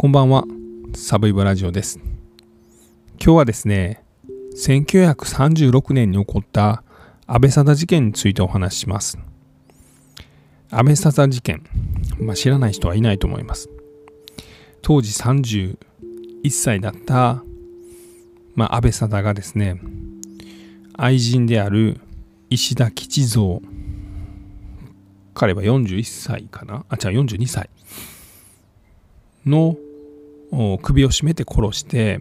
こんばんは、サブイブラジオです。今日はですね、1936年に起こった安倍貞事件についてお話しします。安倍貞事件、まあ、知らない人はいないと思います。当時31歳だった、まあ、安倍貞がですね、愛人である石田吉蔵、彼は41歳かな？あ、違う、42歳の首を絞めて殺して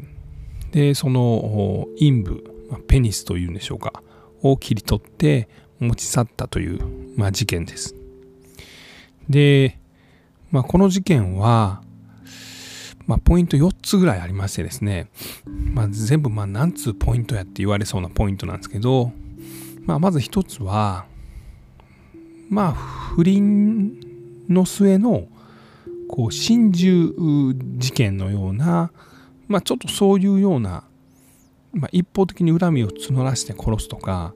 でその陰部ペニスというんでしょうかを切り取って持ち去ったという、まあ、事件です。で、まあ、この事件は、まあ、ポイント4つぐらいありましてですね、まあ、全部まあ何つポイントやって言われそうなポイントなんですけど、まあ、まず1つはまあ不倫の末のこう心中事件のような、まあ、ちょっとそういうような、まあ、一方的に恨みを募らせて殺すとか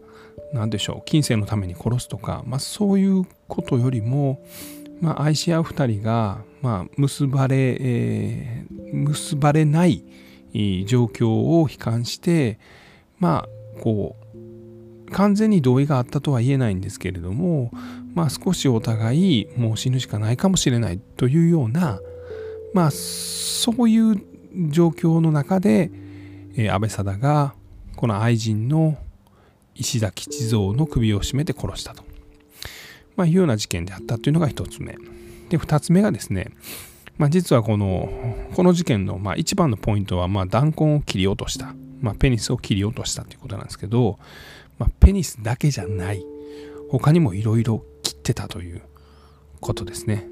何でしょう金銭のために殺すとか、まあ、そういうことよりも、まあ、愛し合う2人が、まあ、結ばれ、えー、結ばれない状況を悲観してまあこう完全に同意があったとは言えないんですけれどもまあ少しお互いもう死ぬしかないかもしれないというようなまあそういう状況の中で、えー、安倍貞がこの愛人の石田吉蔵の首を絞めて殺したと、まあ、いうような事件であったというのが1つ目。で2つ目がですね、まあ、実はこのこの事件のまあ一番のポイントはまあ弾痕を切り落とした、まあ、ペニスを切り落としたということなんですけど、まあ、ペニスだけじゃない他にもいろいろ切ってたということですね。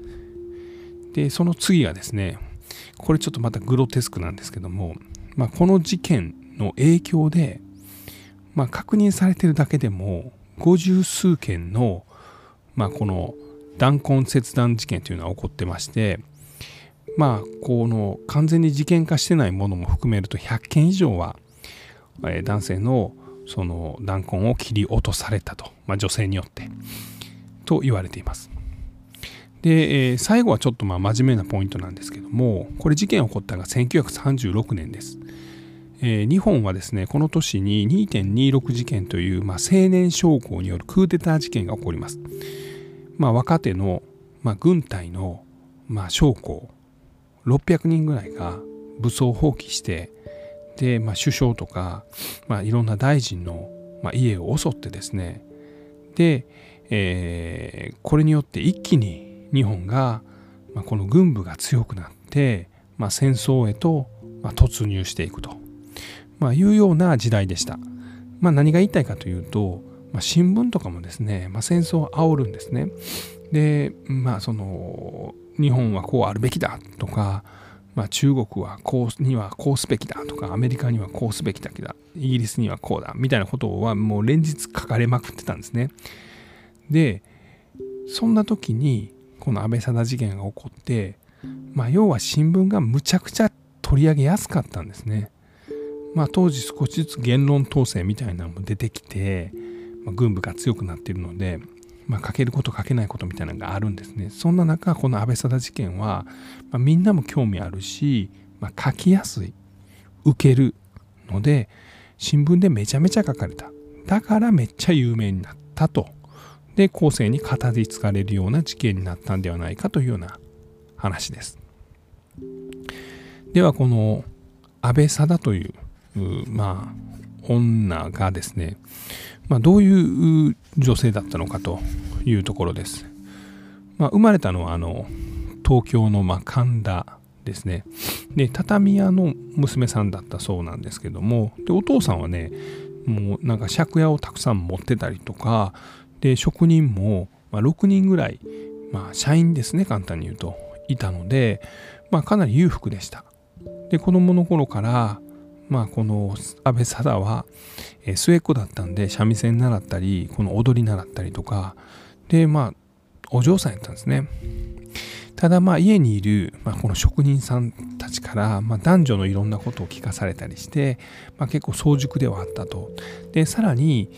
で、その次がですね、これちょっとまたグロテスクなんですけども、まあ、この事件の影響で、まあ、確認されてるだけでも50数件の、まあ、この弾痕切断事件というのは起こってましてまあこの完全に事件化してないものも含めると100件以上は、え男性のその弾痕を切り落とされたと、まあ、女性によってと言われています。で、えー、最後はちょっとまあ真面目なポイントなんですけども、これ事件起こったのが1936年です。えー、日本はですね、この年に2.26事件という、まあ、青年将校によるクーデター事件が起こります。まあ、若手の、まあ、軍隊の、まあ、将校600人ぐらいが武装放棄して、で、まあ、首相とか、まあ、いろんな大臣の、まあ、家を襲ってですね、で、えー、これによって一気に日本が、まあ、この軍部が強くなって、まあ、戦争へと、まあ、突入していくと、まあ、いうような時代でした。まあ、何が言いたいかというと、まあ、新聞とかもですね、まあ、戦争を煽るんですね。で、まあ、その日本はこうあるべきだとか、まあ、中国はこうにはこうすべきだとかアメリカにはこうすべきだけだイギリスにはこうだみたいなことはもう連日書かれまくってたんですね。でそんな時にこの安倍貞事件が起こってまあ要は新聞がむちゃくちゃ取り上げやすかったんですね。まあ当時少しずつ言論統制みたいなのも出てきて、まあ、軍部が強くなっているので、まあ、書けること書けないことみたいなのがあるんですね。そんな中この安倍貞事件は、まあ、みんなも興味あるし、まあ、書きやすい受けるので新聞でめちゃめちゃ書かれた。だからめっちゃ有名になったとで後世に語り継がれるような事件になったんではないかというような話です。ではこの安倍貞というまあ女がですね、まあ、どういう女性だったのかというところです。まあ、生まれたのはあの東京のま神田ですね。で畳屋の娘さんだったそうなんですけどもでお父さんはねもうなんか借家をたくさん持ってたりとかで職人も、ま6人ぐらい、まあ、社員ですね簡単に言うといたので、まあ、かなり裕福でしたで子供の頃からまあこの安倍貞は、え末っ子だったんで三味線習ったりこの踊り習ったりとかでまあお嬢さんやったんですね。ただまあ家にいる、まあ、この職人さんたちから、まあ、男女のいろんなことを聞かされたりして、まあ、結構早熟ではあったと。でさらに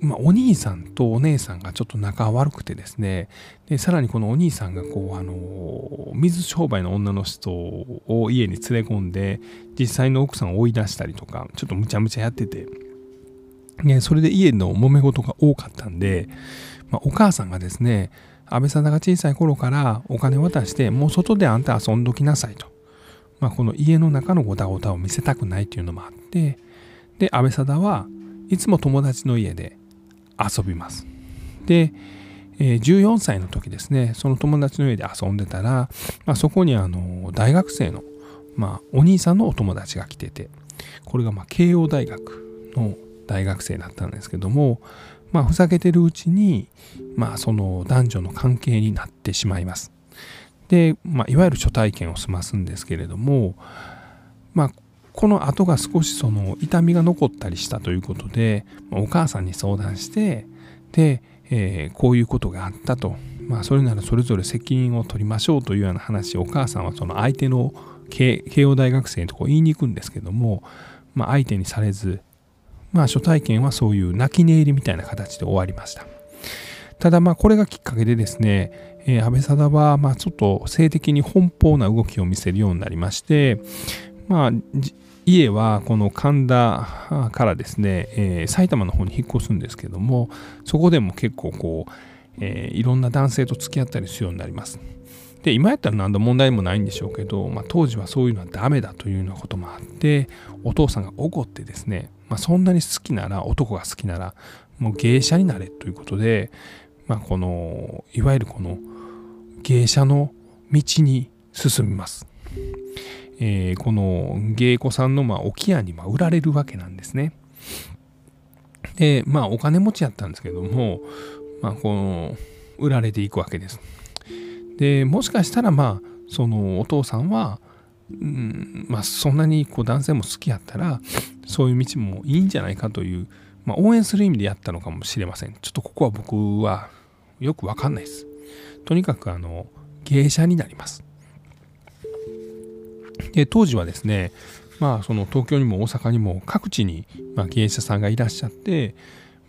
まあ、お兄さんとお姉さんがちょっと仲悪くてですね。でさらにこのお兄さんがこうあの水商売の女の人を家に連れ込んで実際の奥さんを追い出したりとかちょっとむちゃむちゃやってて、ね、それで家の揉め事が多かったんで、まあ、お母さんがですね安倍さんが小さい頃からお金渡してもう外であんた遊んどきなさいと、まあ、この家の中のごたごたを見せたくないっていうのもあって。で安倍貞はいつも友達の家で遊びます。で、え、14歳の時ですね、その友達の家で遊んでたら、まあ、そこにあの大学生の、まあ、お兄さんのお友達が来てて、これがま慶応大学の大学生だったんですけども、まあ、ふざけてるうちに、まあ、その男女の関係になってしまいます。で、まあ、いわゆる初体験を済ますんですけれども、まあ、この後が少しその痛みが残ったりしたということで、お母さんに相談して、で、えー、こういうことがあったと。まあ、それならそれぞれ責任を取りましょうというような話お母さんはその相手の慶応大学生のとこ言いに行くんですけども、まあ、相手にされず、まあ、初体験はそういう泣き寝入りみたいな形で終わりました。ただまあこれがきっかけでですね、えー、安倍貞はまあちょっと性的に奔放な動きを見せるようになりまして、まあ家はこの神田からですね、えー、埼玉の方に引っ越すんですけどもそこでも結構こう、えー、いろんな男性と付き合ったりするようになります。で今やったら何の問題もないんでしょうけど、まあ、当時はそういうのはダメだというようなこともあってお父さんが怒ってですね、まあ、そんなに好きなら男が好きならもう芸者になれということで、まあ、このいわゆるこの芸者の道に進みます。えー、この芸妓さんのまあ置屋にま売られるわけなんですね。で、まあお金持ちやったんですけども、まあこの売られていくわけです。で、もしかしたらまあそのお父さんは、うんまあそんなにこう男性も好きやったらそういう道もいいんじゃないかという、まあ、応援する意味でやったのかもしれません。ちょっとここは僕はよくわかんないです。とにかくあの芸者になります。で当時はですねまあその東京にも大阪にも各地に、まあ、芸者さんがいらっしゃって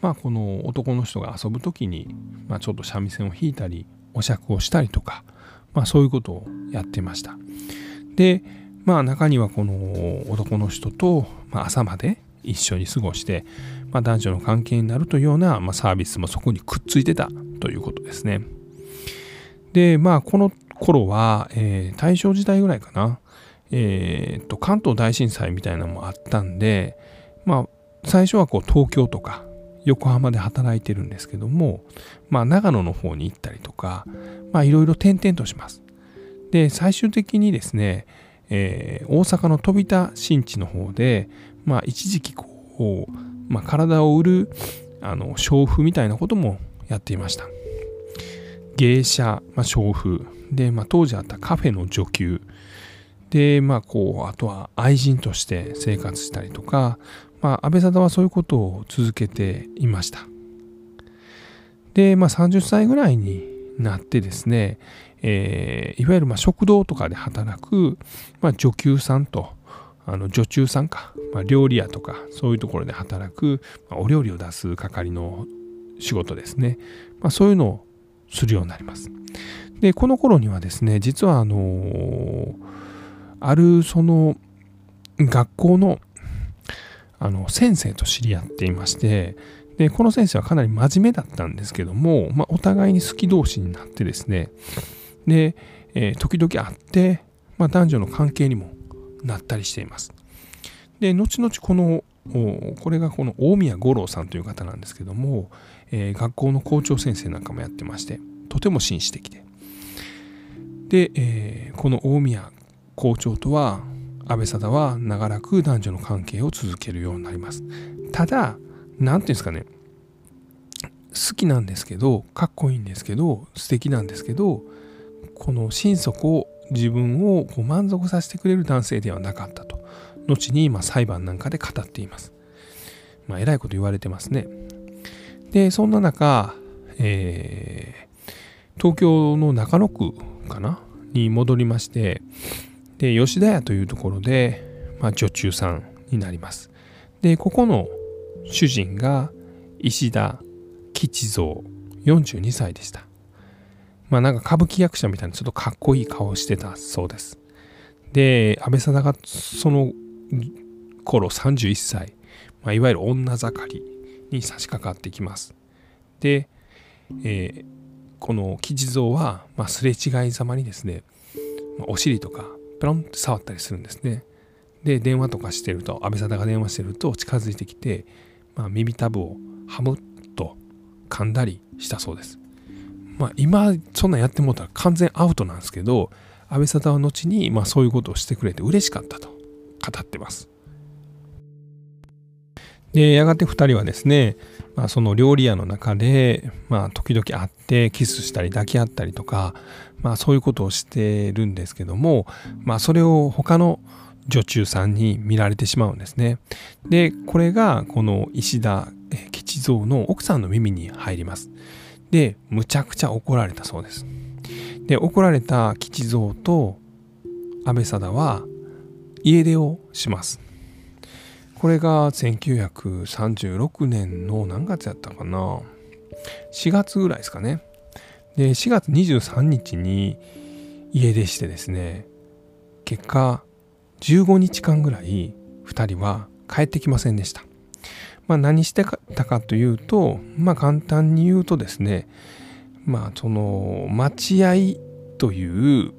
まあこの男の人が遊ぶ時に、まあ、ちょっと三味線を弾いたりお酌をしたりとか、まあ、そういうことをやってました。でまあ中にはこの男の人と、まあ、朝まで一緒に過ごして、まあ、男女の関係になるというような、まあ、サービスもそこにくっついてたということですね。でまあこの頃は、えー、大正時代ぐらいかな。えー、と関東大震災みたいなのもあったんで、まあ、最初はこう東京とか横浜で働いてるんですけども、まあ、長野の方に行ったりとか、まあ、いろいろ転々とします。で、最終的にですね、えー、大阪の飛田新地の方で、まあ、一時期こう、まあ、体を売るあの娼婦みたいなこともやっていました。芸者、まあ、娼婦で、まあ、当時あったカフェの女給で、まあ、こう、あとは愛人として生活したりとか、まあ、安倍貞はそういうことを続けていました。で、まあ、30歳ぐらいになってですね、えー、いわゆるまあ食堂とかで働く、まあ、女給さんと、あの女中さんか、まあ、料理屋とか、そういうところで働く、まあ、お料理を出す係の仕事ですね。まあ、そういうのをするようになります。で、この頃にはですね、実はあのーあるその学校のあの先生と知り合っていましてでこの先生はかなり真面目だったんですけども、まあ、お互いに好き同士になってですねで、えー、時々会って、まあ、男女の関係にもなったりしています。で後々このこれがこの大宮五郎さんという方なんですけども、えー、学校の校長先生なんかもやってましてとても紳士的で。で、えー、この大宮校長とは安倍貞は長らく男女の関係を続けるようになります。ただ何ていうんですかね。好きなんですけどかっこいいんですけど素敵なんですけどこの心底自分をこ満足させてくれる男性ではなかったと。後に今裁判なんかで語っています。まあえらいこと言われてますね。でそんな中、えー、東京の中野区かな？に戻りましてで、吉田屋というところで、まあ、女中さんになります。で、ここの主人が石田吉蔵42歳でした。まあなんか歌舞伎役者みたいなちょっとかっこいい顔をしてたそうです。で、安倍貞がその頃31歳、まあ、いわゆる女盛りに差し掛かってきます。で、えー、この吉蔵は、まあ、すれ違いざまにですね、お尻とかペロンって触ったりするんですね。で、電話とかしてると、安倍貞が電話してると近づいてきて、まあ、耳たぶをハムッと噛んだりしたそうです。まあ、今そんなんやってもうたら完全アウトなんですけど安倍貞は後にまあそういうことをしてくれて嬉しかったと語ってます。でやがて2人はですね、まあ、その料理屋の中で、まあ、時々会ってキスしたり抱き合ったりとか、まあ、そういうことをしてるんですけども、まあ、それを他の女中さんに見られてしまうんですね。でこれがこの石田吉蔵の奥さんの耳に入ります。で、むちゃくちゃ怒られたそうです。で、怒られた吉蔵と安倍貞は家出をします。これが1936年の何月やったかな ?4 月ぐらいですかね。で、4月23日に家出してですね、結果15日間ぐらい2人は帰ってきませんでした。まあ、何してたかというと、まあ、簡単に言うとですね、まあ、その待合という、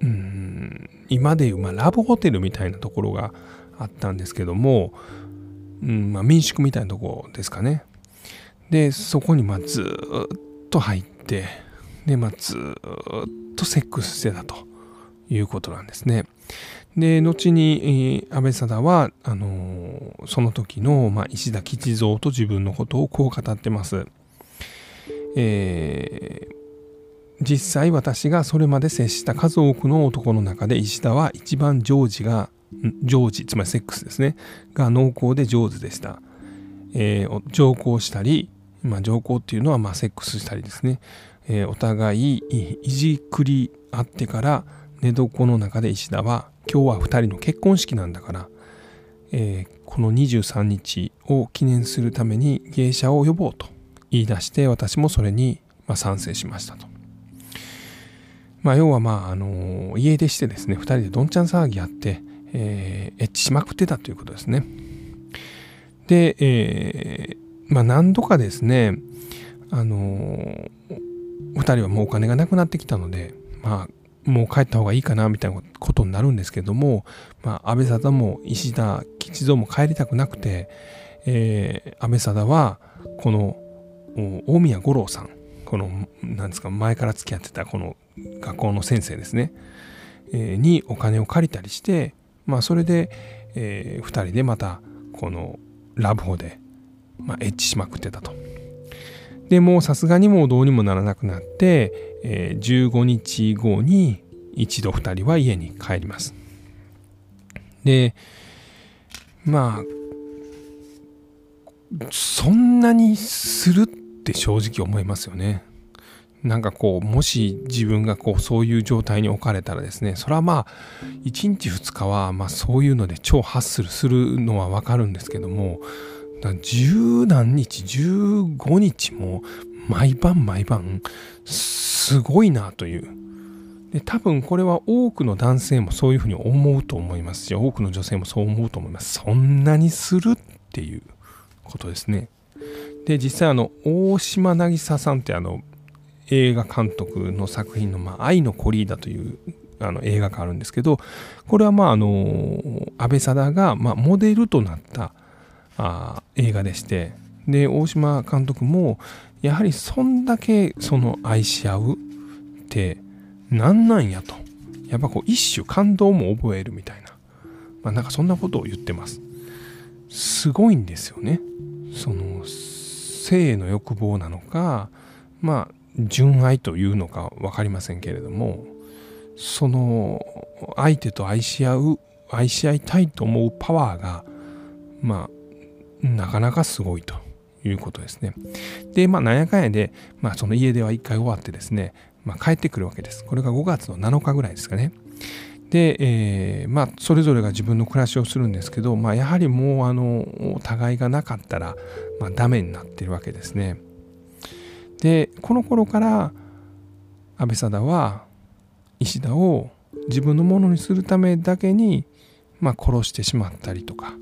うん、今でいう、まあ、ラブホテルみたいなところがあったんですけども、うんまあ、民宿みたいなとこですかね。で、そこにまあずっと入って、で、まあ、ずっとセックスしてたということなんですね。で後に、えー、安倍貞はあのー、その時の、まあ、石田吉蔵と自分のことをこう語ってます。えー、実際私がそれまで接した数多くの男の中で石田は一番常時が常時つまりセックスですねが濃厚で上手でした。えー、上皇したり、まあ、上皇っていうのはまあセックスしたりですね、えー、お互いいじくり合ってから寝床の中で石田は今日は2人の結婚式なんだから、えー、この23日を記念するために芸者を呼ぼうと言い出して私もそれにま賛成しましたと。まあ、要はまあ、あの家出してですね2人でどんちゃん騒ぎやって、えー、エッチしまくってたということですね。で、えー、まあ、何度かですねあの2人はもうお金がなくなってきたのでまあもう帰った方がいいかなみたいなことになるんですけども、まあ、安倍貞も石田吉蔵も帰りたくなくて、えー、安倍貞はこの大宮五郎さんこのなんですか前から付き合ってたこの学校の先生ですね、えー、にお金を借りたりして、まあ、それで、えー、2人でまたこのラブホで、まあ、エッチしまくってたと。でもうさすがにもうどうにもならなくなって、えー、15日後に一度2人は家に帰ります。でまあそんなにするって正直思いますよね。なんかこうもし自分がこうそういう状態に置かれたらですねそれはまあ1日2日はまあそういうので超ハッスルするのはわかるんですけどもだ十何日15日も毎晩毎晩すごいなという。で多分これは多くの男性もそういうふうに思うと思いますし多くの女性もそう思うと思います。そんなにするっていうことですね。で実際あの大島渚さんってあの映画監督の作品の「まあ、愛のコリーダ」というあの映画があるんですけどこれはまああの安倍貞がまあモデルとなったあ映画でして。で大島監督もやはりそんだけその愛し合うって何なんやと。やっぱこう一種感動も覚えるみたいな。まあなんかそんなことを言ってます。すごいんですよね。その性の欲望なのかまあ純愛というのか分かりませんけれどもその相手と愛し合う愛し合いたいと思うパワーがまあなかなかすごいということですね。で、まあ、なんやかんやで、まあ、その家出は一回終わってですね、まあ、帰ってくるわけです。これが5月の7日ぐらいですかね。で、えー、まあ、それぞれが自分の暮らしをするんですけど、まあ、やはりもうあのお互いがなかったら、まあ、ダメになってるわけですね。でこの頃から安倍貞は石田を自分のものにするためだけに、まあ、殺してしまったりとか、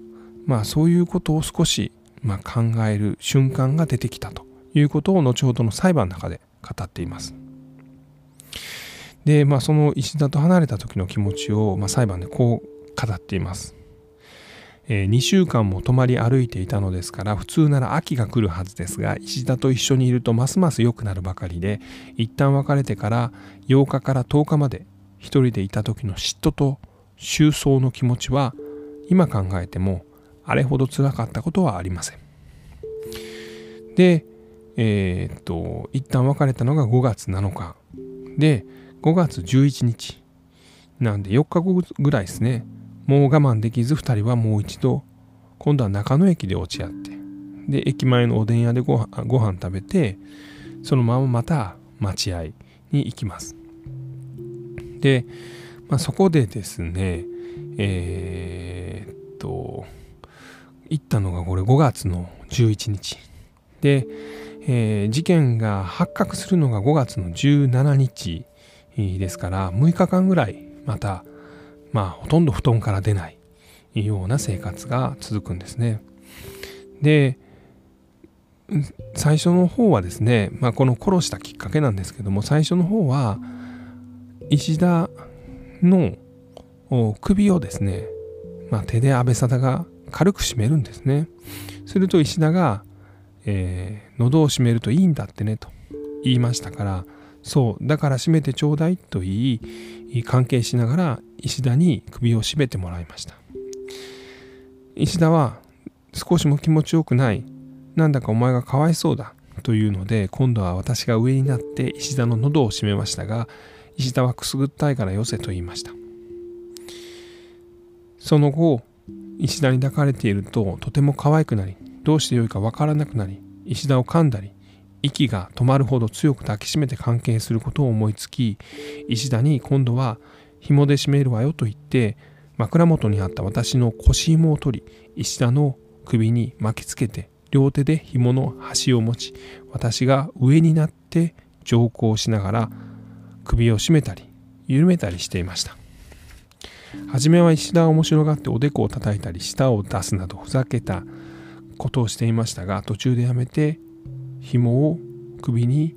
まあ、そういうことを少し、ま、考える瞬間が出てきたということを後ほどの裁判の中で語っています。で、まあ、その石田と離れた時の気持ちを、まあ、裁判でこう語っています。えー、2週間も泊まり歩いていたのですから普通なら秋が来るはずですが石田と一緒にいるとますます良くなるばかりで一旦別れてから8日から10日まで一人でいた時の嫉妬と収葬の気持ちは今考えてもあれほど辛かったことはありません。で、えー、っと一旦別れたのが5月7日。で5月11日なんで4日後ぐらいですね。もう我慢できず2人はもう一度今度は中野駅で落ち合って。で駅前のおでん屋でご飯ご飯食べてそのまままた待合に行きます。で、まあ、そこでですねえー、っと行ったのがこれ5月の11日で、えー、事件が発覚するのが5月の17日ですから6日間ぐらいまたまあほとんど布団から出ないような生活が続くんですね。で最初の方はですね、まあ、この殺したきっかけなんですけども最初の方は石田の首をですね、まあ、手で安倍貞が軽く締めるんですね。すると石田が、えー、喉を締めるといいんだってねと言いましたからそうだから締めてちょうだいと言い関係しながら石田に首を絞めてもらいました。石田は少しも気持ちよくない。なんだかお前がかわいそうだというので今度は私が上になって石田の喉を締めましたが石田はくすぐったいからよせと言いました。その後石田に抱かれているととても可愛くなりどうしてよいかわからなくなり石田を噛んだり息が止まるほど強く抱きしめて関係することを思いつき石田に今度は紐で締めるわよと言って枕元にあった私の腰紐を取り石田の首に巻きつけて両手で紐の端を持ち私が上になって上行しながら首を絞めたり緩めたりしていました。初めは石田は面白がっておでこを叩いたり舌を出すなどふざけたことをしていましたが途中でやめて紐を首に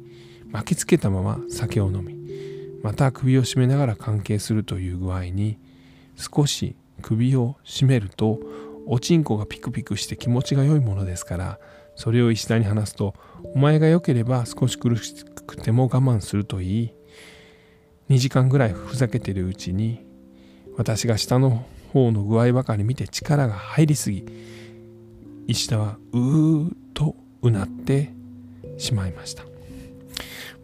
巻きつけたまま酒を飲みまた首を絞めながら関係するという具合に少し首を絞めるとおちんこがピクピクして気持ちが良いものですからそれを石田に話すとお前が良ければ少し苦しくても我慢するといい。2時間ぐらいふざけてるうちに私が下の方の具合ばかり見て力が入りすぎ石田はうーっとうなってしまいました。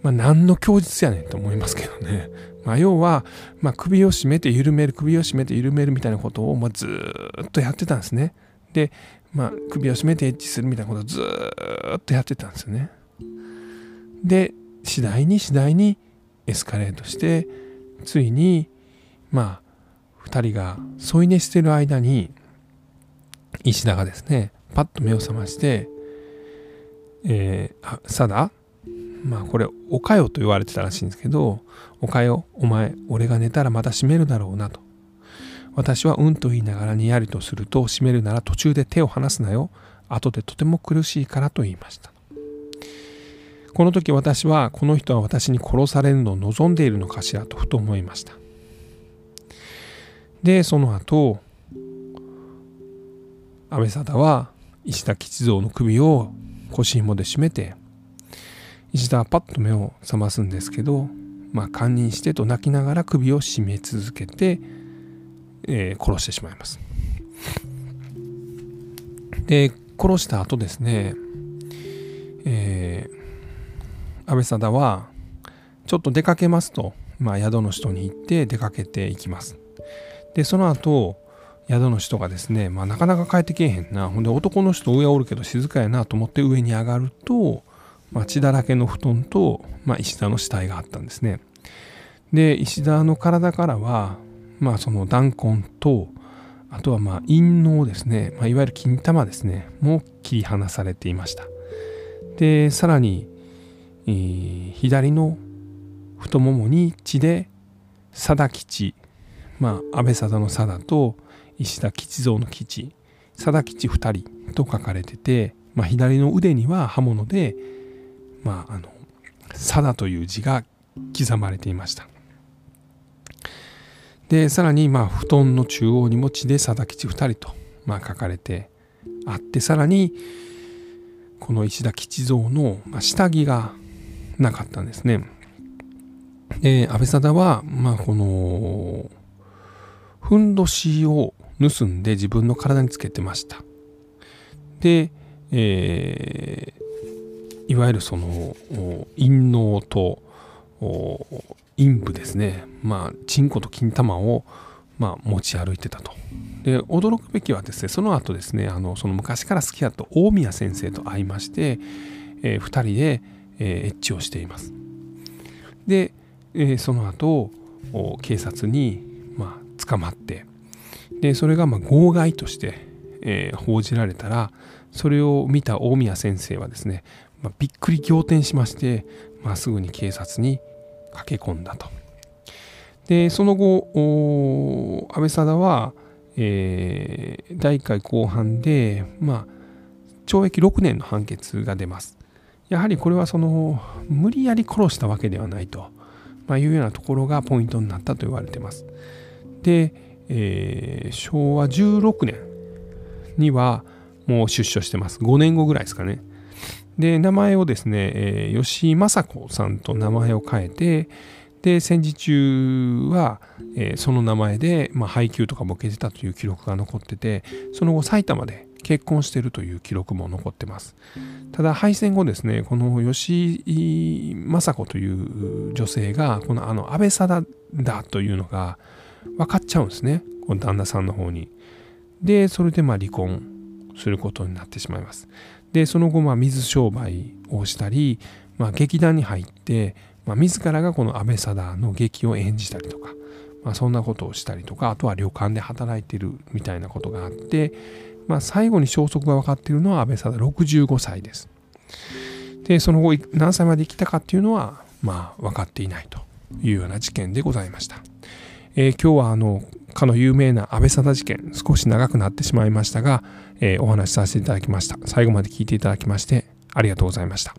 まあ、何の供述やねんと思いますけどね。まあ、要は、まあ、首を絞めて緩める、首を絞めて緩めるみたいなことを、まあ、ずっとやってたんですね。で、まあ、首を絞めてエッチするみたいなことをずっとやってたんですよね。で、次第に次第にエスカレートして、ついに、まあ、2人が添い寝してる間に、石田がですね、パッと目を覚まして、えー、さだまあこれおかよと言われてたらしいんですけどおかよお前俺が寝たらまた閉めるだろうなと。私はうんと言いながらにやりとすると閉めるなら途中で手を離すなよ。後でとても苦しいからと言いました。この時私はこの人は私に殺されるのを望んでいるのかしらとふと思いました。でその後安倍貞は石田吉蔵の首を腰紐で締めて石田はパッと目を覚ますんですけどまあ堪忍してと泣きながら首を絞め続けて、えー、殺してしまいます。で殺した後ですねえー、安倍貞はちょっと出かけますと、まあ、宿の人に行って出かけていきます。でその後宿の人がですね、まあ、なかなか帰ってけえへんな。ほんで男の人上おるけど静かやなと思って上に上がると、まあ、血だらけの布団と、まあ、石田の死体があったんですね。で石田の体からは、まあその弾痕とあとはまあ陰嚢ですね、まあ、いわゆる金玉ですね。も切り離されていました。でさらに、えー、左の太ももに血で貞吉まあ安倍貞の貞と石田吉蔵の吉貞吉2人と書かれてて、まあ、左の腕には刃物で、まあ、あの貞という字が刻まれていましたでさらにまあ布団の中央にも血で貞吉2人とまあ書かれてあってさらにこの石田吉蔵の下着がなかったんですね。で安倍貞はまあこのふんどしを盗んで自分の体につけてました。で、えー、いわゆるその陰嚢と陰部ですねまあチンコと金玉を、まあ、持ち歩いてたと。で驚くべきはですねその後ですねあのその昔から好きだった大宮先生と会いまして、えー、2人で、えー、エッチをしています。で、えー、その後警察に、捕まってでそれがまあ号外として、えー、報じられたらそれを見た大宮先生はですね、まあ、びっくり仰天しまして、まあ、すぐに警察に駆け込んだと。でその後安倍貞は、えー、第1回後半で、まあ、懲役6年の判決が出ます。やはりこれはその無理やり殺したわけではないと、まあ、いうようなところがポイントになったと言われてます。で、えー、昭和16年にはもう出所してます。5年後ぐらいですかね。で、名前をですね、えー、吉井雅子さんと名前を変えて、で、戦時中は、えー、その名前で、まあ、配給とかも受けてたという記録が残ってて、その後埼玉で結婚してるという記録も残ってます。ただ敗戦後ですね、この吉井雅子という女性が、このあの安倍貞だというのが分かっちゃうんですね、この旦那さんの方に。で、それでまあ離婚することになってしまいます。でその後まあ水商売をしたり、まあ、劇団に入って、まあ、自らがこの安倍貞の劇を演じたりとか、まあ、そんなことをしたりとかあとは旅館で働いてるみたいなことがあって、まあ、最後に消息が分かっているのは安倍貞65歳です。でその後何歳まで生きたかっていうのはまあ分かっていないというような事件でございました。えー、今日はあのかの有名な安倍貞事件少し長くなってしまいましたが、えー、お話しさせていただきました。最後まで聞いていただきましてありがとうございました。